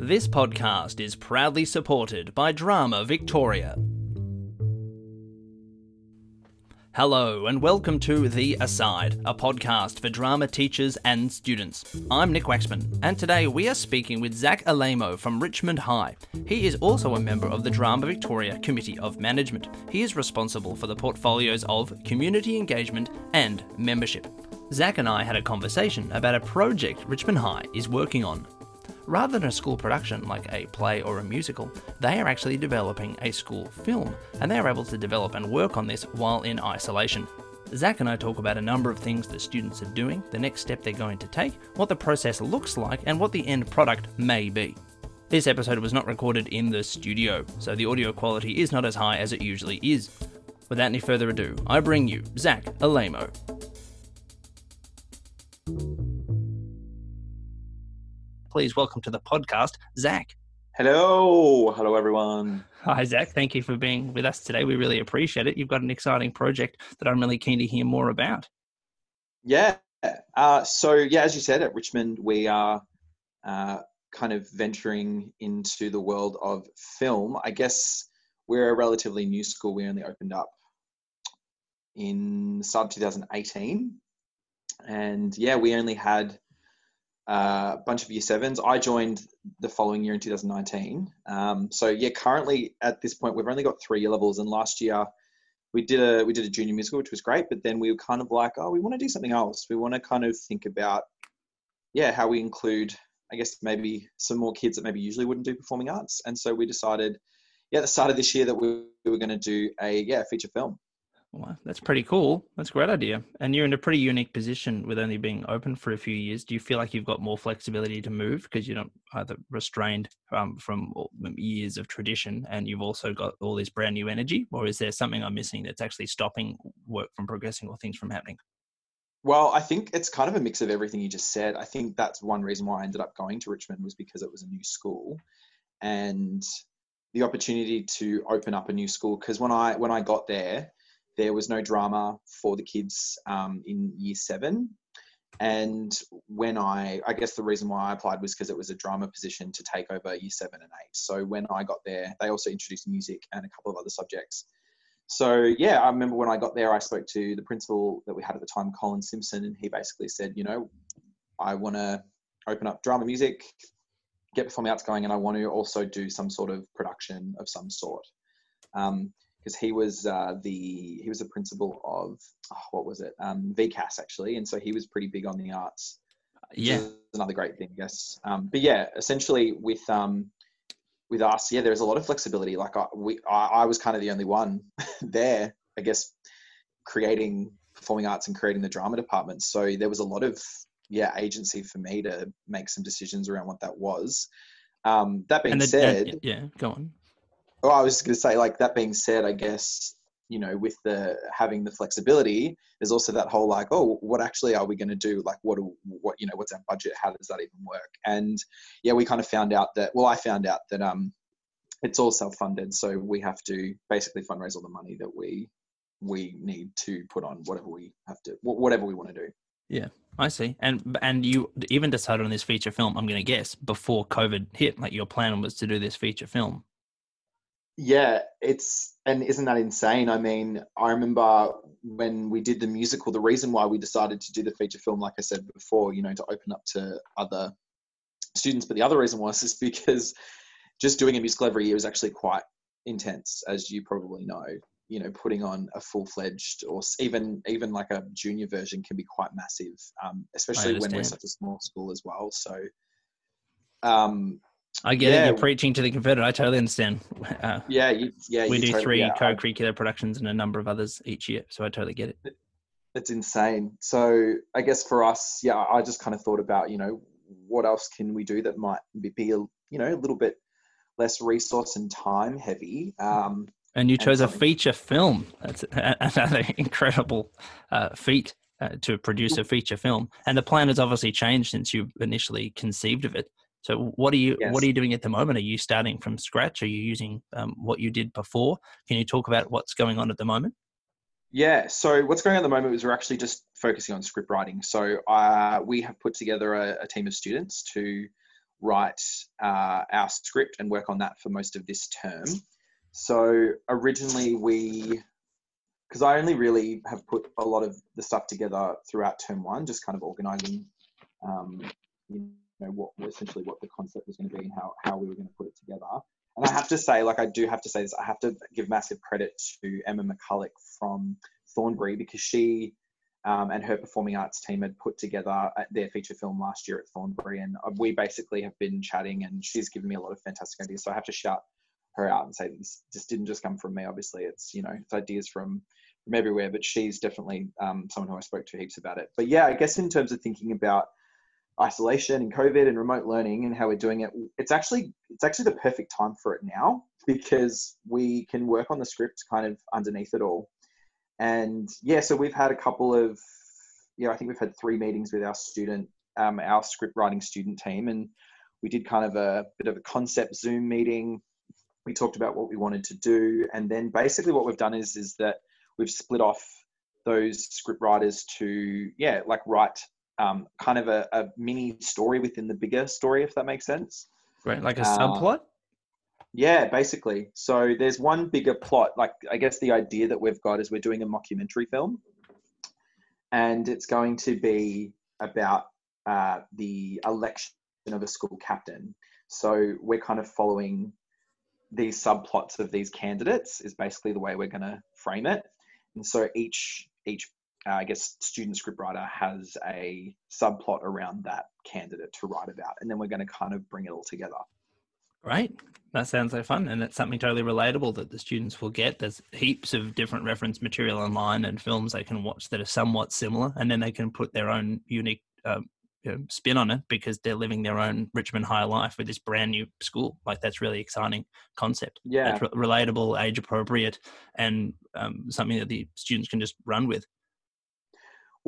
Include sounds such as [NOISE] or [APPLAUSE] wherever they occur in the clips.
This podcast is proudly supported by Drama Victoria. Hello, and welcome to The Aside, a podcast for drama teachers and students. I'm Nick Waxman, and today we are speaking with Zac Alaimo from Richmond High. He is also a member of the Drama Victoria Committee of Management. He is responsible for the portfolios of community engagement and membership. Zac and I had a conversation about a project Richmond High is working on. Rather than a school production like a play or a musical, they are actually developing a school film, and they are able to develop and work on this while in isolation. Zac and I talk about a number of things the students are doing, the next step they're going to take, what the process looks like, and what the end product may be. This episode was not recorded in the studio, so the audio quality is not as high as it usually is. Without any further ado, I bring you Zac Alaimo. Please welcome to the podcast, Zac. Hello, hello everyone. Hi, Zac. Thank you for being with us today. We really appreciate it. You've got an exciting project that I'm really keen to hear more about. Yeah. Uh, so, yeah, as you said, at Richmond, we are uh, kind of venturing into the world of film. I guess we're a relatively new school. We only opened up in sub 2018, and yeah, we only had uh, a bunch of year sevens. I joined the following year in 2019. Um, so yeah, currently at this point, we've only got three year levels, and last year we did a we did a junior musical, which was great. But then we were kind of like, oh, we want to do something else. We want to kind of think about, yeah, how we include, I guess maybe some more kids that maybe usually wouldn't do performing arts. And so we decided, yeah, at the start of this year that we, we were going to do a yeah feature film. Well, that's pretty cool. That's a great idea. And you're in a pretty unique position with only being open for a few years. Do you feel like you've got more flexibility to move because you're not either restrained um, from years of tradition and you've also got all this brand new energy? Or is there something I'm missing that's actually stopping work from progressing or things from happening? Well, I think it's kind of a mix of everything you just said. I think that's one reason why I ended up going to Richmond was because it was a new school and the opportunity to open up a new school. Because when I when I got there, there was no drama for the kids um, in year seven. And when I, I guess the reason why I applied was because it was a drama position to take over year seven and eight. So when I got there, they also introduced music and a couple of other subjects. So yeah, I remember when I got there, I spoke to the principal that we had at the time, Colin Simpson, and he basically said, you know, I want to open up drama music, get performing arts going, and I want to also do some sort of production of some sort. Um, because he was uh, the he was the principal of oh, what was it um, VCASS actually, and so he was pretty big on the arts. Yeah, another great thing, yes. Um, but yeah, essentially with um, with us, yeah, there's a lot of flexibility. Like I, we, I, I was kind of the only one [LAUGHS] there, I guess, creating performing arts and creating the drama department. So there was a lot of yeah agency for me to make some decisions around what that was. Um, that being the, said, yeah, go on. Oh, I was just going to say, like that being said, I guess you know, with the having the flexibility, there's also that whole like, oh, what actually are we going to do? Like, what, what, you know, what's our budget? How does that even work? And yeah, we kind of found out that, well, I found out that um, it's all self-funded, so we have to basically fundraise all the money that we we need to put on whatever we have to, whatever we want to do. Yeah, I see. And and you even decided on this feature film. I'm going to guess before COVID hit. Like your plan was to do this feature film yeah, it's and isn't that insane? I mean, I remember when we did the musical, the reason why we decided to do the feature film, like I said before, you know, to open up to other students. But the other reason was is because just doing a musical every year is actually quite intense, as you probably know. You know, putting on a full fledged or even even like a junior version can be quite massive, um, especially when we're such a small school as well. So, um, I get yeah. it. You're preaching to the converted. I totally understand. [LAUGHS] Uh, yeah, you, yeah. We do totally, three yeah. co-curricular productions and a number of others each year, so I totally get it. It's insane. So I guess for us, yeah, I just kind of thought about, you know, what else can we do that might be, a, you know, a little bit less resource and time heavy. Um, and you chose and a feature film. That's another [LAUGHS] incredible uh, feat uh, to produce a feature film. And the plan has obviously changed since you initially conceived of it. So what are you yes. what are you doing at the moment? Are you starting from scratch? Are you using um, what you did before? Can you talk about what's going on at the moment? Yeah. So what's going on at the moment is we're actually just focusing on script writing. So uh, we have put together a, a team of students to write uh, our script and work on that for most of this term. So originally we, because I only really have put a lot of the stuff together throughout term one, just kind of organizing, um, you know, what essentially what the concept was going to be and how, how we were going to put it together. And I have to say, like I do have to say this, I have to give massive credit to Emma McCulloch from Thornbury because she um, and her performing arts team had put together their feature film last year at Thornbury, and uh, we basically have been chatting, and she's given me a lot of fantastic ideas. So I have to shout her out and say this, this didn't just come from me. Obviously, it's you know it's ideas from from everywhere, but she's definitely um, someone who I spoke to heaps about it. But yeah, I guess in terms of thinking about isolation and COVID and remote learning and how we're doing it, it's actually it's actually the perfect time for it now because we can work on the script kind of underneath it all and yeah, so we've had a couple of, yeah, I think we've had three meetings with our student, um, our script writing student team, and we did kind of a bit of a concept Zoom meeting. We talked about what we wanted to do, and then basically what we've done is is that we've split off those script writers to yeah, like write um, kind of a, a, mini story within the bigger story, if that makes sense. Right, like a uh, subplot. Yeah, basically. So there's one bigger plot. Like, I guess the idea that we've got is we're doing a mockumentary film, and it's going to be about uh, the election of a school captain. So we're kind of following these subplots of these candidates is basically the way we're going to frame it. And so each each uh, I guess student scriptwriter has a subplot around that candidate to write about, and then we're going to kind of bring it all together. Right, That sounds like fun. And it's something totally relatable that the students will get. There's heaps of different reference material online and films they can watch that are somewhat similar. And then they can put their own unique um, you know, spin on it because they're living their own Richmond high life with this brand new school. Like that's really exciting concept. Yeah. Re- relatable, age appropriate, and um, something that the students can just run with.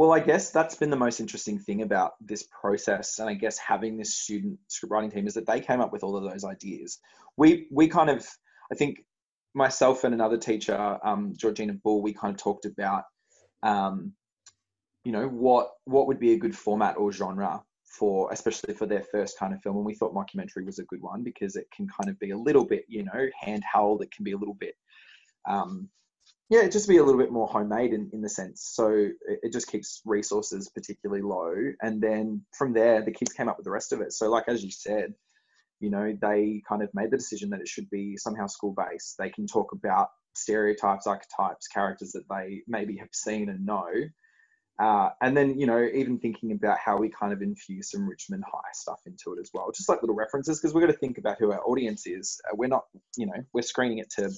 Well, I guess that's been the most interesting thing about this process, and I guess having this student script writing team is that they came up with all of those ideas. We we kind of, I think, myself and another teacher, um, Georgina Bull, we kind of talked about, um, you know, what what would be a good format or genre for, especially for their first kind of film, and we thought mockumentary was a good one because it can kind of be a little bit, you know, handheld. It can be a little bit. Um, yeah, just be a little bit more homemade in, in the sense. So it, it, just keeps resources particularly low. And then from there, the kids came up with the rest of it. So, like as you said, you know, they kind of made the decision that it should be somehow school based. They can talk about stereotypes, archetypes, characters that they maybe have seen and know. Uh, and then, you know, even thinking about how we kind of infuse some Richmond High stuff into it as well, just like little references, because we've got to think about who our audience is. Uh, we're not, you know, we're screening it to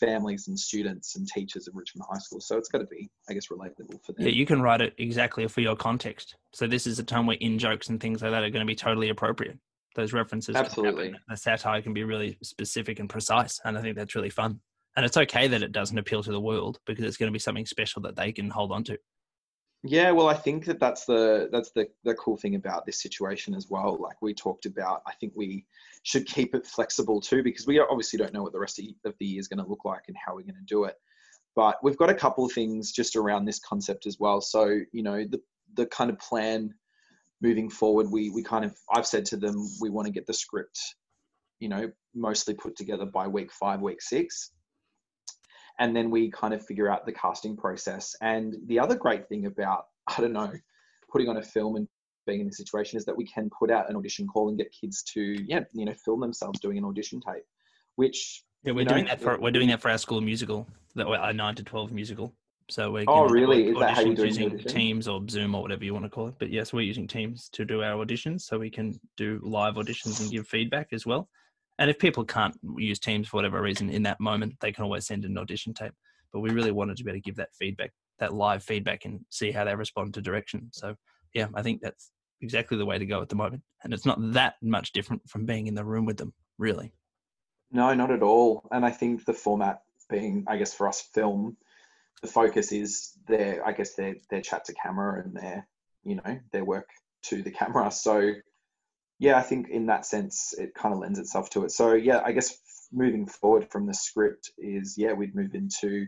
families and students and teachers of Richmond High School. So it's got to be, I guess, relatable for them. Yeah, you can write it exactly for your context. So this is a time where in jokes and things like that are going to be totally appropriate. Those references, absolutely, the satire can be really specific and precise, and I think that's really fun. And it's okay that it doesn't appeal to the world because it's going to be something special that they can hold on to. Yeah, well, I think that that's the that's the the cool thing about this situation as well. Like we talked about, I think we should keep it flexible too because we obviously don't know what the rest of the year is going to look like and how we're going to do it. But we've got a couple of things just around this concept as well. So you know the the kind of plan moving forward, we we kind of I've said to them we want to get the script, you know, mostly put together by week five, week six and then we kind of figure out the casting process. And the other great thing about, [LAUGHS] I don't know, putting on a film and being in this situation is that we can put out an audition call and get kids to, yeah, you know, film themselves doing an audition tape, which yeah, we're doing know, that for we're doing that for our school musical, that our nine to twelve musical. So we're oh really? Is that how you're doing using Teams or Zoom or whatever you want to call it? But yes, we're using Teams to do our auditions, so we can do live auditions and give feedback as well. And if people can't use Teams for whatever reason in that moment, they can always send an audition tape. But we really wanted to be able to give that feedback, that live feedback, and see how they respond to direction. So yeah, I think that's exactly the way to go at the moment. And it's not that much different from being in the room with them, really. No, not at all. And I think the format being, I guess, for us, film, the focus is their, I guess, their their chat to camera and their, you know, their work to the camera. So yeah, I think in that sense, it kind of lends itself to it. So yeah, I guess moving forward from the script is yeah, we'd move into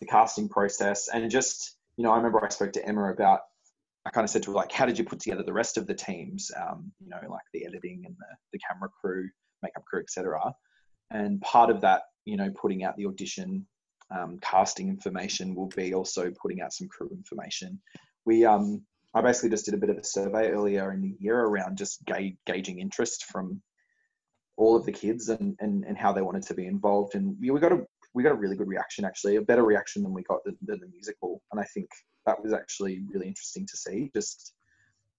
the casting process and just you know, I remember I spoke to Emma about I kind of said to her like, how did you put together the rest of the teams? Um, you know, like the editing and the, the camera crew, makeup crew, etc. And part of that, you know, putting out the audition, um, casting information will be also putting out some crew information. We, um, I basically just did a bit of a survey earlier in the year around just ga- gauging interest from all of the kids and, and, and how they wanted to be involved. And we, got a we got a really good reaction actually, a better reaction than we got than, than the musical. And I think that was actually really interesting to see. Just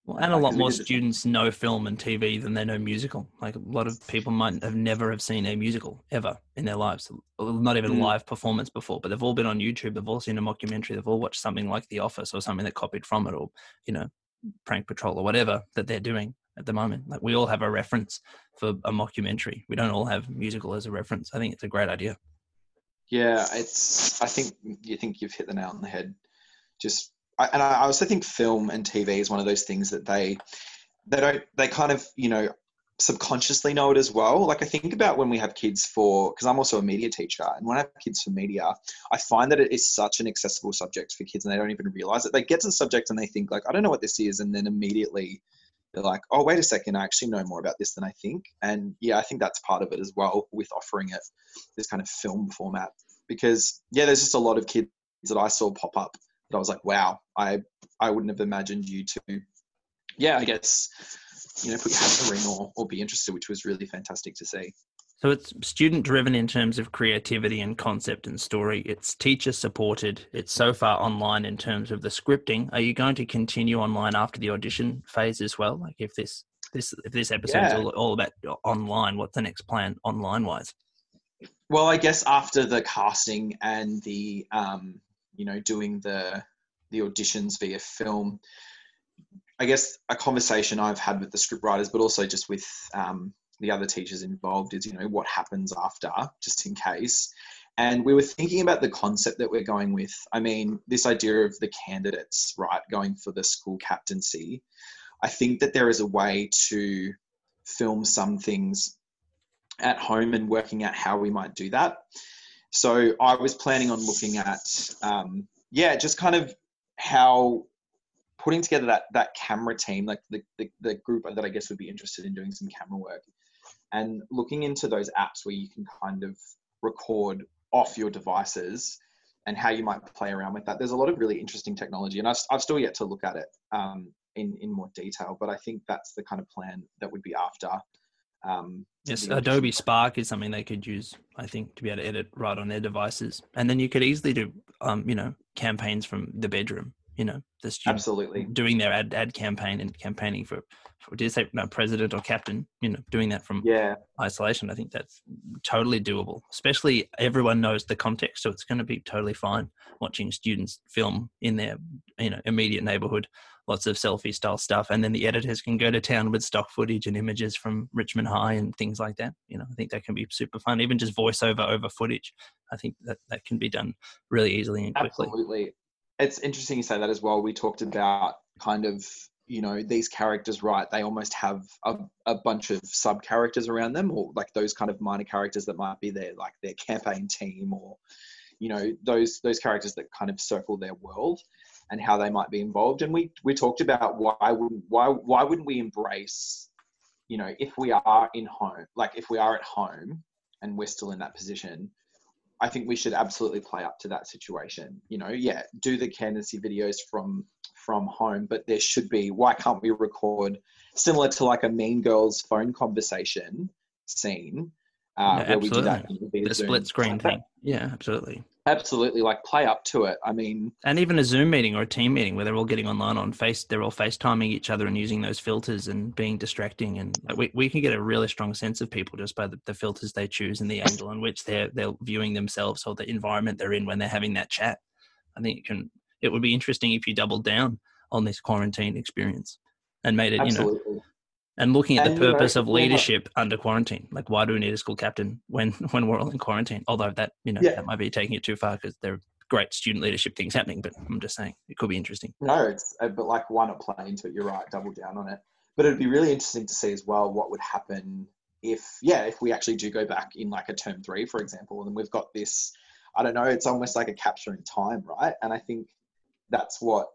well, and a lot more students know film and TV than they know musical. Like a lot of people might have never have seen a musical ever in their lives, not even mm. live performance before. But they've all been on YouTube. They've all seen a mockumentary. They've all watched something like The Office or something that copied from it, or you know, Prank Patrol or whatever that they're doing at the moment. Like we all have a reference for a mockumentary. We don't all have musical as a reference. I think it's a great idea. Yeah, it's. I think you think you've hit the nail on the head. Just and I also think film and TV is one of those things that they they don't they kind of you know subconsciously know it as well. Like I think about when we have kids for because I'm also a media teacher, and when I have kids for media, I find that it is such an accessible subject for kids, and they don't even realize it. They get to the subject and they think like I don't know what this is, and then immediately they're like, oh wait a second, I actually know more about this than I think. And yeah, I think that's part of it as well with offering it this kind of film format because yeah, there's just a lot of kids that I saw pop up that I was like, wow, I I wouldn't have imagined you to, yeah, I guess, you know, put your hat in the ring or, or be interested, which was really fantastic to see. So it's student driven in terms of creativity and concept and story. It's teacher supported. It's so far online in terms of the scripting. Are you going to continue online after the audition phase as well? Like if this this if this episode yeah. is all, all about online, what's the next plan online wise? Well, I guess after the casting and the um, you know doing the the auditions via film. I guess a conversation i've had with the script writers but also just with um, the other teachers involved is you know what happens after just in case. And we were thinking about the concept that we're going with. I mean this idea of the candidates right going for the school captaincy. I think that there is a way to film some things at home and working out how we might do that so I was planning on looking at, um, yeah, just kind of how putting together that that camera team, like the, the, the group that I guess would be interested in doing some camera work, and looking into those apps where you can kind of record off your devices and how you might play around with that. There's a lot of really interesting technology, and I've, I've still yet to look at it um, in in more detail. But I think that's the kind of plan that would be after um, yes, Adobe Spark is something they could use, I think, to be able to edit right on their devices, and then you could easily do, um, you know, campaigns from the bedroom. You know, the student absolutely doing their ad ad campaign and campaigning for, for did you say no, president or captain? You know, doing that from yeah isolation. I think that's totally doable. Especially everyone knows the context, so it's going to be totally fine watching students film in their you know immediate neighborhood lots of selfie style stuff and then the editors can go to town with stock footage and images from richmond high and things like that you know i think that can be super fun even just voiceover over footage i think that that can be done really easily and quickly absolutely it's interesting you say that as well we talked about kind of you know these characters right they almost have a, a bunch of sub characters around them or like those kind of minor characters that might be their like their campaign team or you know those those characters that kind of circle their world and how they might be involved. And we we talked about why wouldn't why why wouldn't we embrace, you know, if we are in home, like if we are at home and we're still in that position, I think we should absolutely play up to that situation. You know, yeah, do the candidacy videos from from home, but there should be why can't we record similar to like a Mean Girls phone conversation scene uh, yeah, where we do that the split screen thing. Yeah, absolutely. Absolutely, like play up to it. I mean, and even a Zoom meeting or a team meeting where they're all getting online on face, they're all FaceTiming each other and using those filters and being distracting, and we we can get a really strong sense of people just by the, the filters they choose and the angle in which they're they're viewing themselves or the environment they're in when they're having that chat. I think it can. It would be interesting if you doubled down on this quarantine experience and made it, Absolutely. you know, and looking at and, the purpose know, of leadership yeah. under quarantine. Like, why do we need a school captain when when we're all in quarantine? Although that you know yeah. that might be taking it too far because there are great student leadership things happening. But I'm just saying it could be interesting. No, it's uh, but like why not play into it? You're right, double down on it. But it'd be really interesting to see as well what would happen if yeah if we actually do go back in like a term three, for example, and we've got this. I don't know. It's almost like a capture in time, right? And I think that's what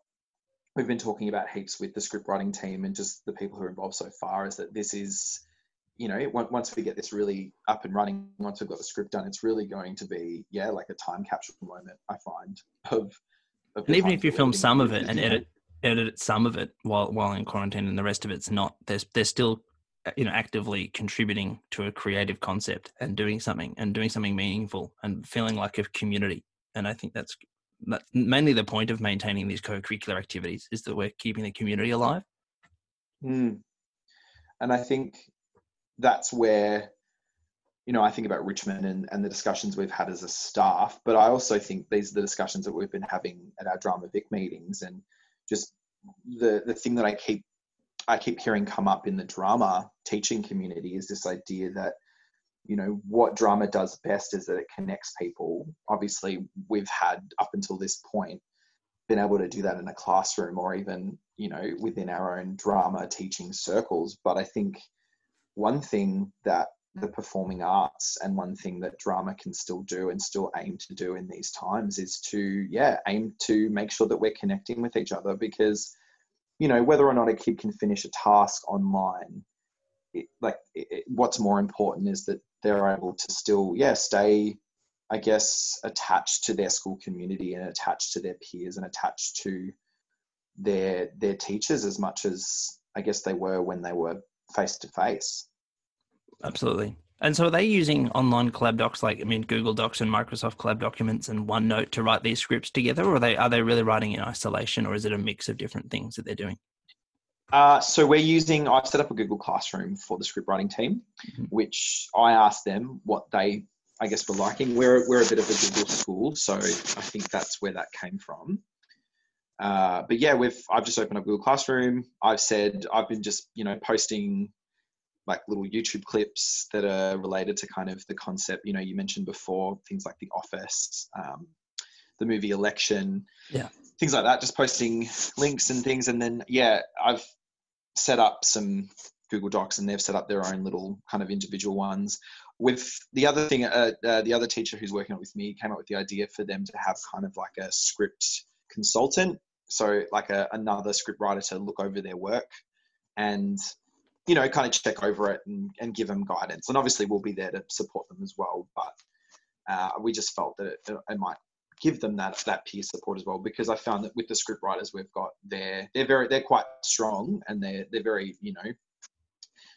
we've been talking about heaps with the script writing team and just the people who are involved so far is that this is you know once we get this really up and running once we've got the script done it's really going to be yeah like a time capsule moment i find of, of and even if you film some of it and edit edit some of it while while in quarantine and the rest of it's not there's they're still uh, you know actively contributing to a creative concept and doing something and doing something meaningful and feeling like a community. And i think that's mainly the point of maintaining these co-curricular activities is that we're keeping the community alive mm. and i think that's where you know i think about richmond and, and the discussions we've had as a staff but i also think these are the discussions that we've been having at our drama vic meetings and just the the thing that i keep I keep hearing come up in the drama teaching community is this idea that you know what drama does best is that it connects people. Obviously we've had up until this point been able to do that in a classroom or even you know within our own drama teaching circles. But i think one thing that the performing arts and one thing that drama can still do and still aim to do in these times is to yeah aim to make sure that we're connecting with each other because you know whether or not a kid can finish a task online it, like it, what's more important is that they're able to still yeah stay i guess attached to their school community and attached to their peers and attached to their their teachers as much as i guess they were when they were face to face absolutely and so are they using online collab docs like I mean Google Docs and Microsoft Collab documents and OneNote to write these scripts together, or are they are they really writing in isolation, or is it a mix of different things that they're doing? Uh, so we're using. I've set up a Google Classroom for the script writing team, mm-hmm. which I asked them what they, I guess, were liking. We're we're a bit of a Google school, so I think that's where that came from. Uh, but yeah, we've I've just opened up Google Classroom. I've said I've been just you know posting like little YouTube clips that are related to kind of the concept. You know, you mentioned before things like The Office, um, the movie Election, yeah, things like that. Just posting links and things, and then yeah, I've set up some Google Docs, and they've set up their own little kind of individual ones. With the other thing, uh, uh, the other teacher who's working with me came up with the idea for them to have kind of like a script consultant, so like a, another script writer to look over their work and you know, kind of check over it and, and give them guidance. And obviously, we'll be there to support them as well. But uh, we just felt that it, it, might give them that that peer support as well because I found that with the script writers we've got, they're they're very they're quite strong and they're they're very you know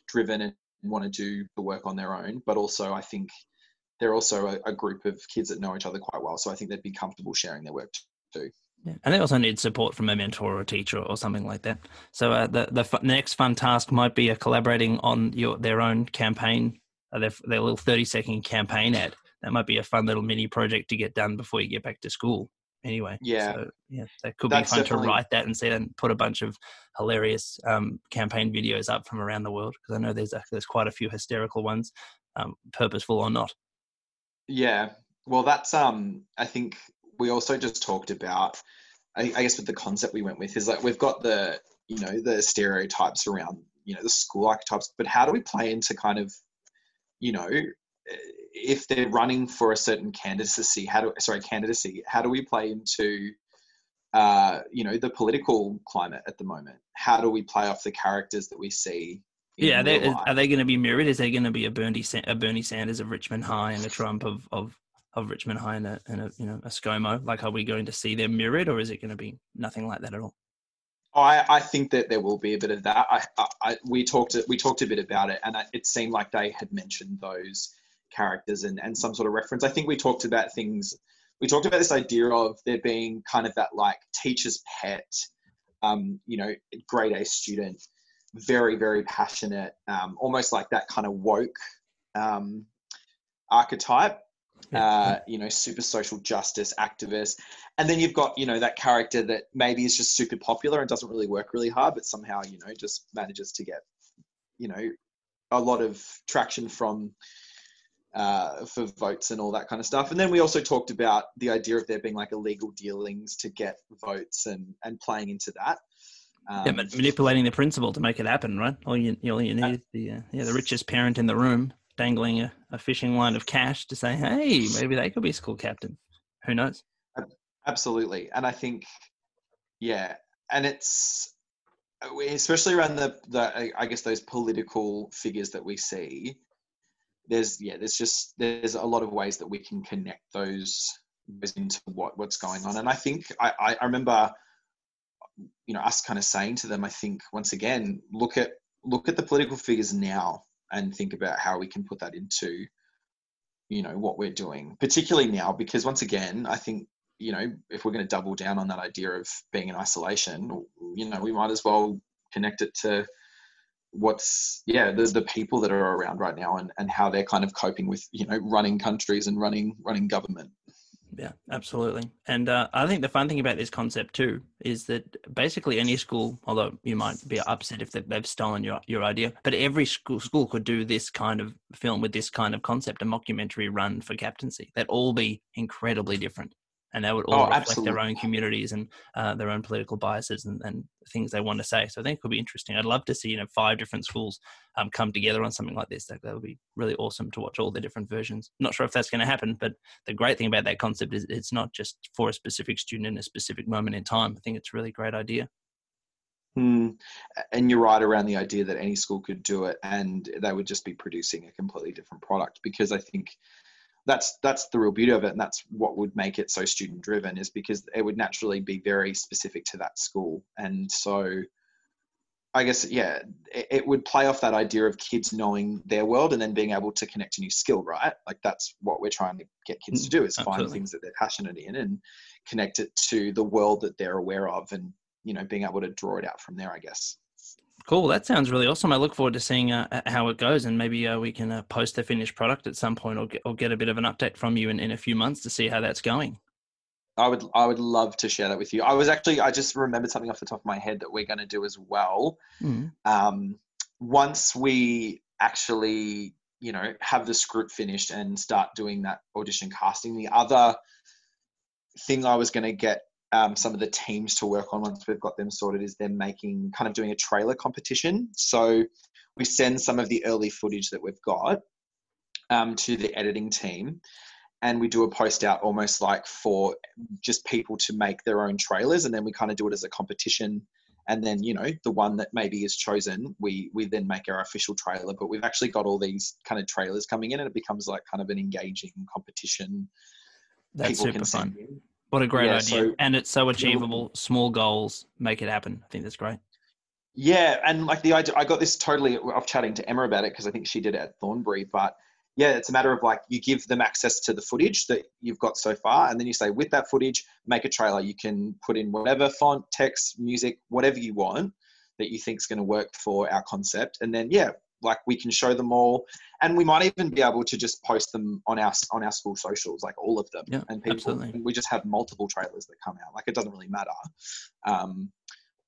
driven and want to do the work on their own. But also, I think they're also a, a group of kids that know each other quite well. So I think they'd be comfortable sharing their work too. Yeah. And they also need support from a mentor or a teacher or something like that. So uh, the the next fun task might be collaborating on your their own campaign, uh, their their little thirty second campaign ad. That might be a fun little mini project to get done before you get back to school. Anyway, yeah, so, yeah, that could That's be fun definitely... to write that and see and put a bunch of hilarious um, campaign videos up from around the world because I know there's a, there's quite a few hysterical ones, um, purposeful or not. Yeah, well, that's um, I think we also just talked about, I, I guess, with the concept we went with is like we've got the you know the stereotypes around you know the school archetypes, but how do we play into kind of you know if they're running for a certain candidacy, how do sorry candidacy, how do we play into uh, you know the political climate at the moment? How do we play off the characters that we see? Yeah, they, are they going to be mirrored? Is there going to be a Bernie a Bernie Sanders of Richmond High and a Trump of of of Richmond High and a, and a you know a ScoMo? Like, are we going to see them mirrored, or is it going to be nothing like that at all? I, I think that there will be a bit of that. I, I, we talked we talked a bit about it, and it seemed like they had mentioned those characters and, and some sort of reference. I think we talked about things. We talked about this idea of there being kind of that like teacher's pet, um, you know, grade A student, very very passionate, um, almost like that kind of woke um, archetype uh, you know, super social justice activist. And then you've got, you know, that character that maybe is just super popular and doesn't really work really hard, but somehow, you know, just manages to get, you know, a lot of traction from uh, for votes and all that kind of stuff. And then we also talked about the idea of there being like illegal dealings to get votes and and playing into that. Um, yeah, manipulating the principal to make it happen, right? All you all you need, the uh, yeah, the richest parent in the room dangling a, a fishing line of cash to say, hey, maybe they could be school captain. Who knows? Absolutely. And I think, yeah, and it's especially around the the I guess those political figures that we see. There's yeah, there's just there's a lot of ways that we can connect those into what what's going on. And I think I, I remember, you know, us kind of saying to them, I think once again, look at look at the political figures now and think about how we can put that into, you know, what we're doing, particularly now, because once again, I think you know, if we're going to double down on that idea of being in isolation, you know, we might as well connect it to what's yeah the, the people that are around right now and, and how they're kind of coping with you know running countries and running running government yeah, absolutely. And uh, I think the fun thing about this concept too is that basically any school, although you might be upset if they've stolen your, your idea, but every school school could do this kind of film with this kind of concept, a mockumentary run for captaincy. That'd all be incredibly different and they would all oh, reflect absolutely. their own communities and uh, their own political biases and, and, things they want to say. So I think it could be interesting. I'd love to see you know five different schools um, come together on something like this. That, that would be really awesome to watch all the different versions. Not sure if that's going to happen, but the great thing about that concept is it's not just for a specific student in a specific moment in time. I think it's a really great idea. Hmm. And you're right around the idea that any school could do it and they would just be producing a completely different product because I think that's that's the real beauty of it and that's what would make it so student driven is because it would naturally be very specific to that school. And so i guess yeah it, it, would play off that idea of kids knowing their world and then being able to connect a new skill right? Like that's what we're trying to get kids to mm, do is Absolutely. find things that they're passionate in and connect it to the world that they're aware of and you know being able to draw it out from there i guess Cool. That sounds really awesome. I look forward to seeing uh, how it goes, and maybe uh, we can uh, post the finished product at some point, or get, or get a bit of an update from you in, in a few months to see how that's going. I would I would love to share that with you. I was actually I just remembered something off the top of my head that we're going to do as well. Mm. Um, once we actually you know have the script finished and start doing that audition casting, the other thing I was going to get um, some of the teams to work on once we've got them sorted is they're making kind of doing a trailer competition. So we send some of the early footage that we've got um, to the editing team and we do a post out almost like for just people to make their own trailers and then we kind of do it as a competition and then you know the one that maybe is chosen we we then make our official trailer but we've actually got all these kind of trailers coming in and it becomes like kind of an engaging competition that's people super fun in. What a great yeah, idea. So, and it's so achievable. Small goals make it happen. I think that's great. Yeah. And like the idea, I got this totally off chatting to Emma about it because I think she did it at Thornbury. But yeah, it's a matter of like you give them access to the footage that you've got so far. And then you say, with that footage, make a trailer. You can put in whatever font, text, music, whatever you want that you think is going to work for our concept. And then, yeah, like we can show them all. And we might even be able to just post them on our on our school socials like all of them. Yeah, and people absolutely. we just have multiple trailers that come out. Like it doesn't really matter. Um,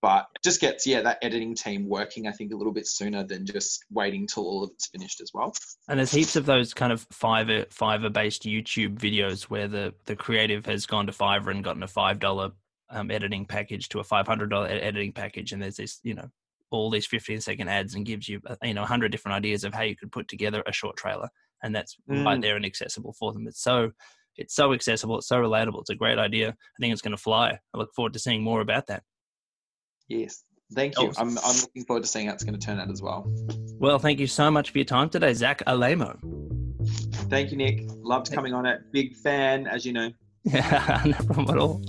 but just gets yeah that editing team working i think a little bit sooner than just waiting till all of it's finished as well. And there's heaps of those kind of fiverr fiverr based youtube videos where the the creative has gone to fiverr and gotten a five dollar um, editing package to a $500 editing package. And there's this you know all these 15 second ads and gives you uh, you know 100 different ideas of how you could put together a short trailer and that's mm. right there and accessible for them. It's so it's so accessible it's so relatable it's a great idea. I think it's going to fly. I look forward to seeing more about that. Yes. Thank you. I'm, I'm looking forward to seeing how it's going to turn out as well. Well thank you so much for your time today zac alaimo thank you nick. Loved coming on it. Big fan as you know. [LAUGHS] Yeah [LAUGHS] no problem at all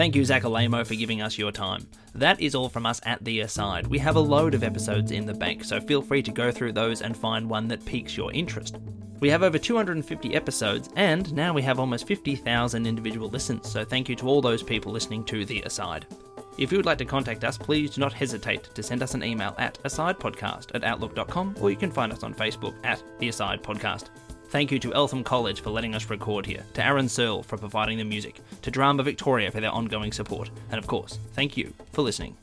Thank you, Zac Alaimo, for giving us your time. That is all from us at The Aside. We have a load of episodes in the bank, so feel free to go through those and find one that piques your interest. We have over 250 episodes, and now we have almost 50,000 individual listens, so thank you to all those people listening to The Aside. If you would like to contact us, please do not hesitate to send us an email at asidepodcast at outlook.com, or you can find us on Facebook at The Aside Podcast. Thank you to Eltham College for letting us record here, to Aaron Searle for providing the music, to Drama Victoria for their ongoing support, and of course, thank you for listening.